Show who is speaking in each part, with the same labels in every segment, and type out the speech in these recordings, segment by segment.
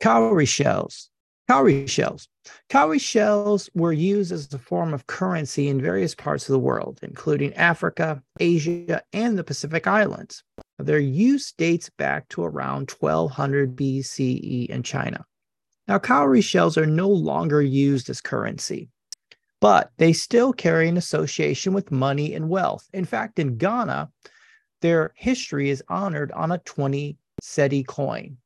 Speaker 1: Cowrie shells. Cowrie shells. Cowrie shells were used as a form of currency in various parts of the world, including Africa, Asia, and the Pacific Islands. Their use dates back to around 1200 BCE in China. Now, cowrie shells are no longer used as currency, but they still carry an association with money and wealth. In fact, in Ghana, their history is honored on a 20 cedi coin.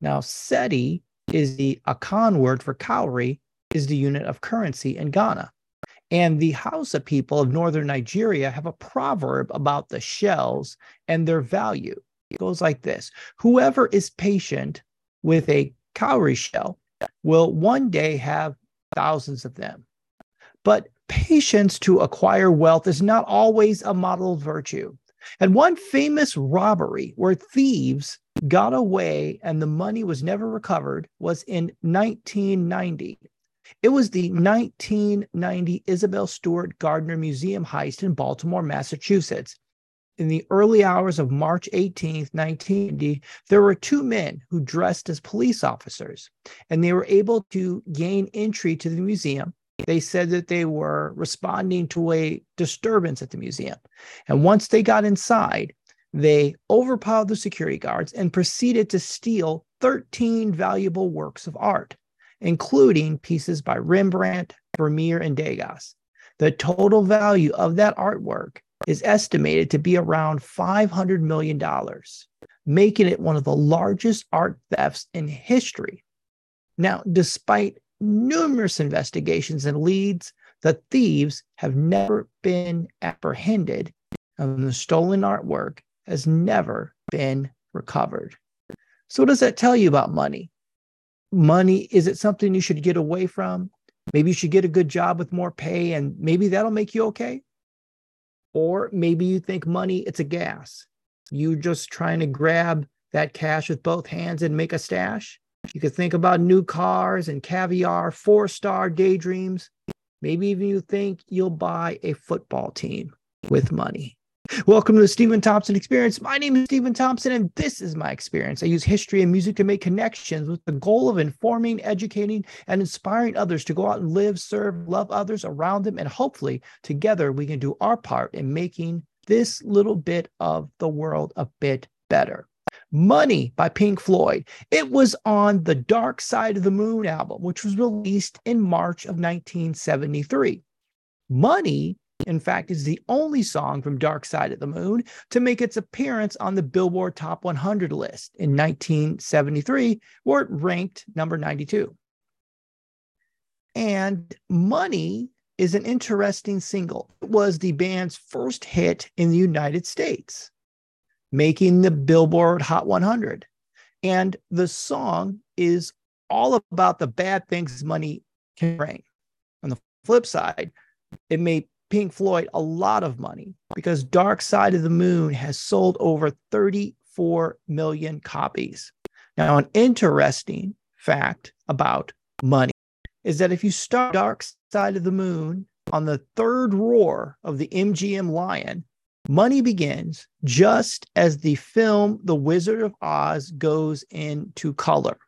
Speaker 1: Now, cedi is the Akan word for cowrie, is the unit of currency in Ghana. And the Hausa people of northern Nigeria have a proverb about the shells and their value. It goes like this Whoever is patient with a cowrie shell will one day have thousands of them. But patience to acquire wealth is not always a model virtue. And one famous robbery where thieves got away and the money was never recovered was in 1990. It was the 1990 Isabella Stewart Gardner Museum heist in Baltimore, Massachusetts. In the early hours of March 18, 1990, there were two men who dressed as police officers, and they were able to gain entry to the museum. They said that they were responding to a disturbance at the museum. And once they got inside, they overpowered the security guards and proceeded to steal 13 valuable works of art, including pieces by Rembrandt, Vermeer, and Degas. The total value of that artwork is estimated to be around $500 million, making it one of the largest art thefts in history. Now, despite numerous investigations and leads, the thieves have never been apprehended, and the stolen artwork has never been recovered. So, what does that tell you about money? Money, is it something you should get away from? Maybe you should get a good job with more pay, and maybe that'll make you okay. Or maybe you think money, it's a gas. You're just trying to grab that cash with both hands and make a stash. You could think about new cars and caviar, four star daydreams. Maybe even you think you'll buy a football team with money. Welcome to the Steven Thompson Experience. My name is Steven Thompson, and this is my experience. I use history and music to make connections with the goal of informing, educating, and inspiring others to go out and live, serve, love others around them. And hopefully, together, we can do our part in making this little bit of the world a bit better. Money by Pink Floyd. It was on the Dark Side of the Moon album, which was released in March of 1973. Money in fact, is the only song from Dark Side of the Moon to make its appearance on the Billboard Top 100 list in 1973, where it ranked number 92. And Money is an interesting single. It was the band's first hit in the United States, making the Billboard Hot 100. And the song is all about the bad things money can bring. On the flip side, it made Pink Floyd a lot of money because Dark Side of the Moon has sold over 34 million copies. Now, an interesting fact about money is that if you start Dark Side of the Moon on the third roar of the MGM Lion, money begins just as the film The Wizard of Oz goes into color.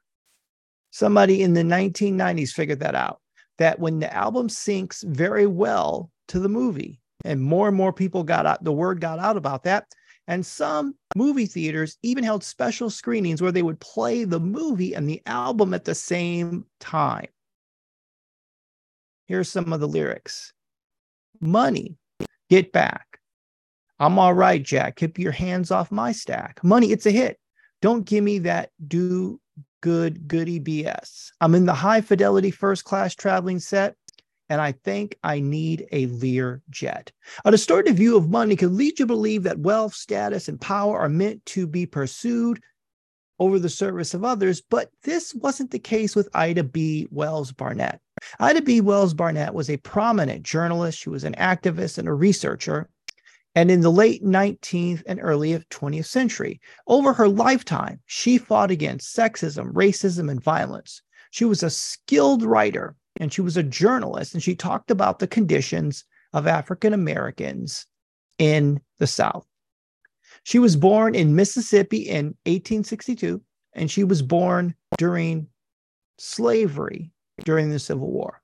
Speaker 1: Somebody in the 1990s figured that out that when the album syncs very well to the movie. And more and more people got out, the word got out about that. And some movie theaters even held special screenings where they would play the movie and the album at the same time. Here's some of the lyrics Money, get back. I'm all right, Jack. Keep your hands off my stack. Money, it's a hit. Don't give me that do good goody BS. I'm in the high fidelity first class traveling set and I think I need a Lear jet. A distorted view of money can lead you to believe that wealth, status, and power are meant to be pursued over the service of others, but this wasn't the case with Ida B. Wells Barnett. Ida B. Wells Barnett was a prominent journalist, she was an activist and a researcher. And in the late 19th and early 20th century, over her lifetime, she fought against sexism, racism, and violence. She was a skilled writer and she was a journalist and she talked about the conditions of African Americans in the South. She was born in Mississippi in 1862 and she was born during slavery during the Civil War.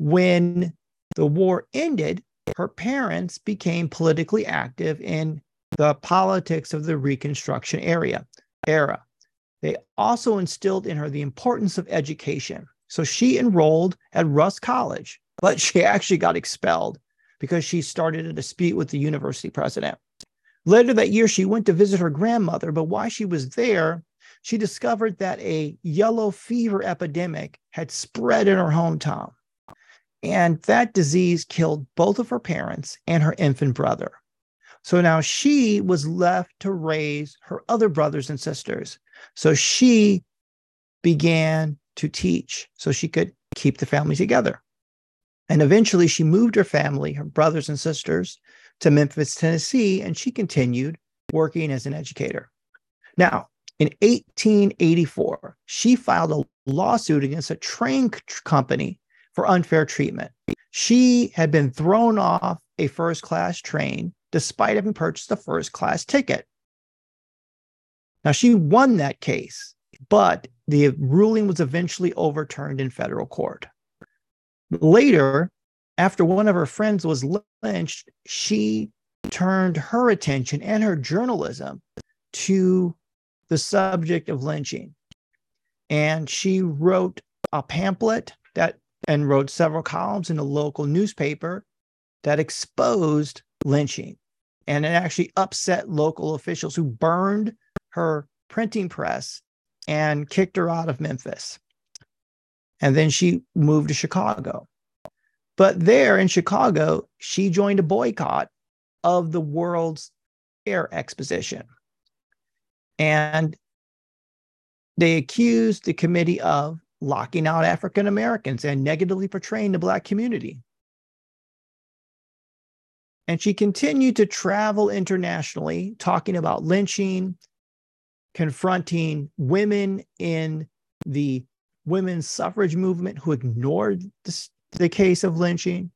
Speaker 1: When the war ended, her parents became politically active in the politics of the Reconstruction area era. They also instilled in her the importance of education. So she enrolled at Rust College, but she actually got expelled because she started a dispute with the university president. Later that year, she went to visit her grandmother, but while she was there, she discovered that a yellow fever epidemic had spread in her hometown. And that disease killed both of her parents and her infant brother. So now she was left to raise her other brothers and sisters. So she began to teach so she could keep the family together. And eventually she moved her family, her brothers and sisters, to Memphis, Tennessee, and she continued working as an educator. Now, in 1884, she filed a lawsuit against a train company for unfair treatment. She had been thrown off a first class train despite having purchased a first class ticket. Now, she won that case, but the ruling was eventually overturned in federal court. Later, after one of her friends was lynched, she turned her attention and her journalism to the subject of lynching. And she wrote a pamphlet that and wrote several columns in a local newspaper that exposed lynching. And it actually upset local officials who burned her printing press and kicked her out of Memphis. And then she moved to Chicago. But there in Chicago, she joined a boycott of the World's Fair Exposition. And they accused the committee of locking out African Americans and negatively portraying the Black community. And she continued to travel internationally, talking about lynching, confronting women in the women's suffrage movement who ignored the, the case of lynching.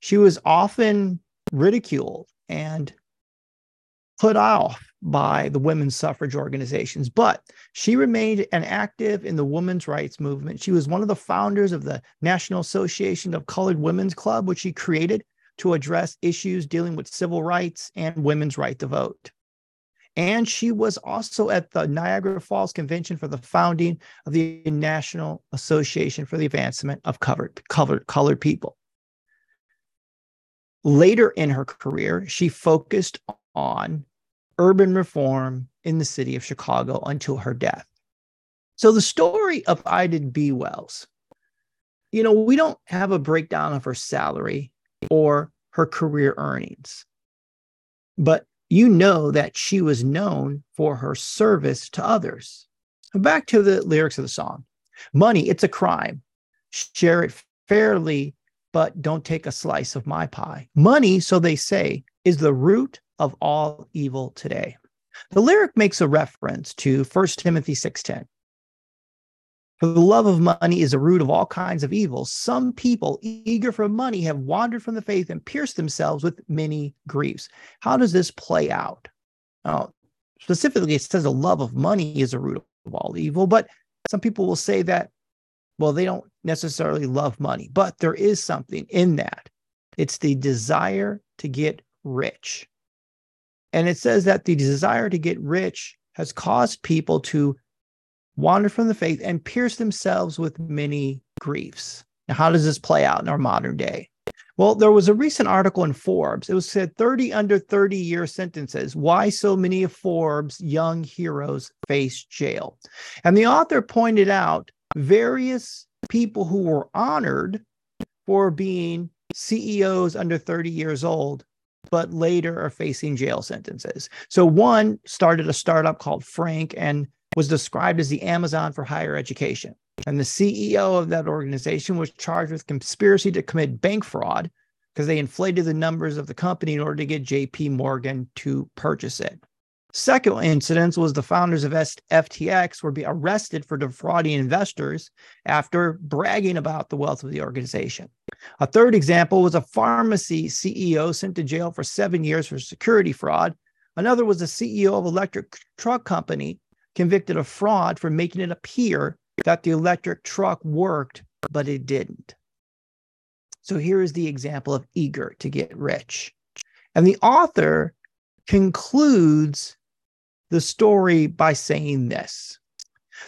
Speaker 1: She was often ridiculed and put off by the women's suffrage organizations, but she remained an active in the women's rights movement. She was one of the founders of the National Association of Colored Women's Club, which she created to address issues dealing with civil rights and women's right to vote. And she was also at the Niagara Falls Convention for the founding of the National Association for the Advancement of Covered, Colored, Colored People. Later in her career, she focused on urban reform in the city of Chicago until her death. So the story of Ida B. Wells, you know, we don't have a breakdown of her salary or her career earnings, but you know that she was known for her service to others. Back to the lyrics of the song Money, it's a crime. Share it fairly, but don't take a slice of my pie. Money, so they say, is the root of all evil today. The lyric makes a reference to 1 Timothy 6:10. For the love of money is the root of all kinds of evil. Some people eager for money have wandered from the faith and pierced themselves with many griefs. How does this play out? Now, specifically, it says the love of money is the root of all evil, but some people will say that, well, they don't necessarily love money, but there is something in that. It's the desire to get rich. And it says that the desire to get rich has caused people to wander from the faith and pierced themselves with many griefs. Now, how does this play out in our modern day? Well, there was a recent article in Forbes. It was said 30 under 30 year sentences. Why so many of Forbes' young heroes face jail? And the author pointed out various people who were honored for being CEOs under 30 years old but later are facing jail sentences. So one started a startup called Frank and was described as the Amazon for higher education. And the CEO of that organization was charged with conspiracy to commit bank fraud because they inflated the numbers of the company in order to get JP Morgan to purchase it. Second incident was the founders of FTX were arrested for defrauding investors after bragging about the wealth of the organization. A third example was a pharmacy CEO sent to jail for seven years for security fraud. Another was the CEO of electric truck company convicted of fraud for making it appear that the electric truck worked, but it didn't. So here is the example of eager to get rich. And the author concludes the story by saying this.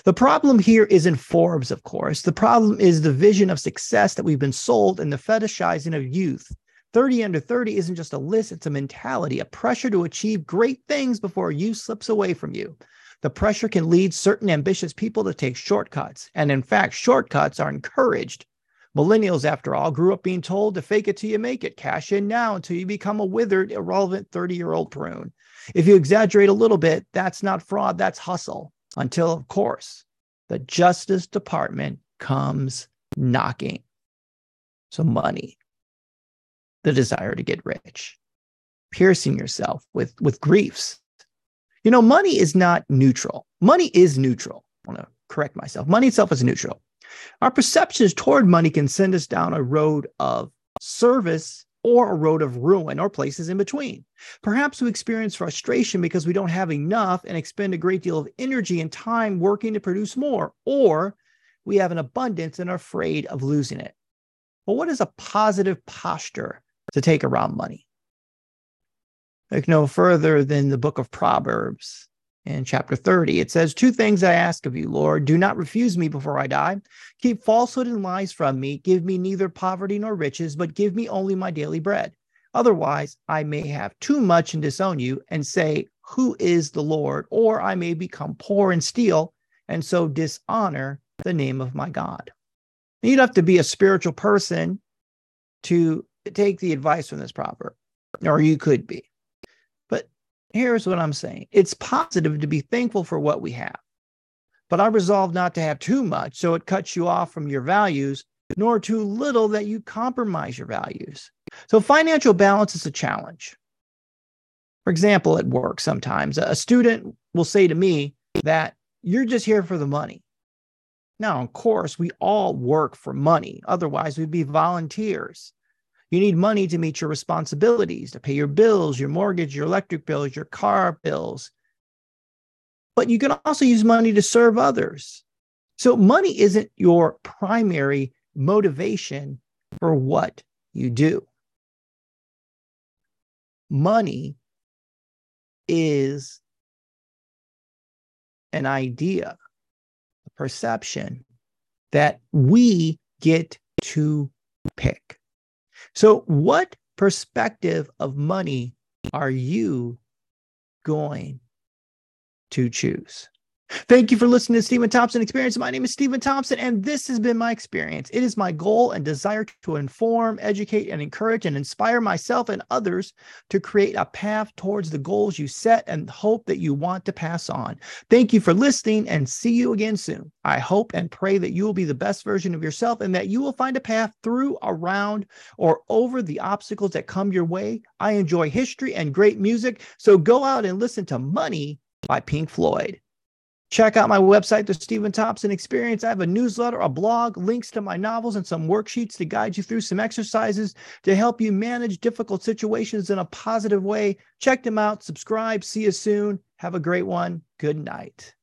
Speaker 1: The problem here isn't Forbes, of course. The problem is the vision of success that we've been sold and the fetishizing of youth. 30 under 30 isn't just a list, it's a mentality, a pressure to achieve great things before youth slips away from you. The pressure can lead certain ambitious people to take shortcuts. And in fact, shortcuts are encouraged. Millennials, after all, grew up being told to fake it till you make it, cash in now until you become a withered, irrelevant 30 year old prune. If you exaggerate a little bit, that's not fraud, that's hustle. Until, of course, the Justice Department comes knocking. So, money, the desire to get rich, piercing yourself with, with griefs. You know, money is not neutral. Money is neutral. I want to correct myself. Money itself is neutral. Our perceptions toward money can send us down a road of service or a road of ruin or places in between. Perhaps we experience frustration because we don't have enough and expend a great deal of energy and time working to produce more, or we have an abundance and are afraid of losing it. But what is a positive posture to take around money? Look no further than the book of Proverbs in chapter 30. It says, Two things I ask of you, Lord. Do not refuse me before I die. Keep falsehood and lies from me. Give me neither poverty nor riches, but give me only my daily bread. Otherwise, I may have too much and disown you and say, Who is the Lord? Or I may become poor and steal and so dishonor the name of my God. You'd have to be a spiritual person to take the advice from this proverb, or you could be here's what I'm saying it's positive to be thankful for what we have, but I resolve not to have too much so it cuts you off from your values, nor too little that you compromise your values. So, financial balance is a challenge. For example, at work, sometimes a student will say to me that you're just here for the money. Now, of course, we all work for money. Otherwise, we'd be volunteers. You need money to meet your responsibilities, to pay your bills, your mortgage, your electric bills, your car bills. But you can also use money to serve others. So, money isn't your primary motivation for what you do. Money is an idea, a perception that we get to pick. So, what perspective of money are you going to choose? Thank you for listening to Steven Thompson Experience. My name is Steven Thompson, and this has been my experience. It is my goal and desire to inform, educate, and encourage and inspire myself and others to create a path towards the goals you set and hope that you want to pass on. Thank you for listening and see you again soon. I hope and pray that you will be the best version of yourself and that you will find a path through, around, or over the obstacles that come your way. I enjoy history and great music, so go out and listen to Money by Pink Floyd. Check out my website, The Steven Thompson Experience. I have a newsletter, a blog, links to my novels, and some worksheets to guide you through some exercises to help you manage difficult situations in a positive way. Check them out, subscribe. See you soon. Have a great one. Good night.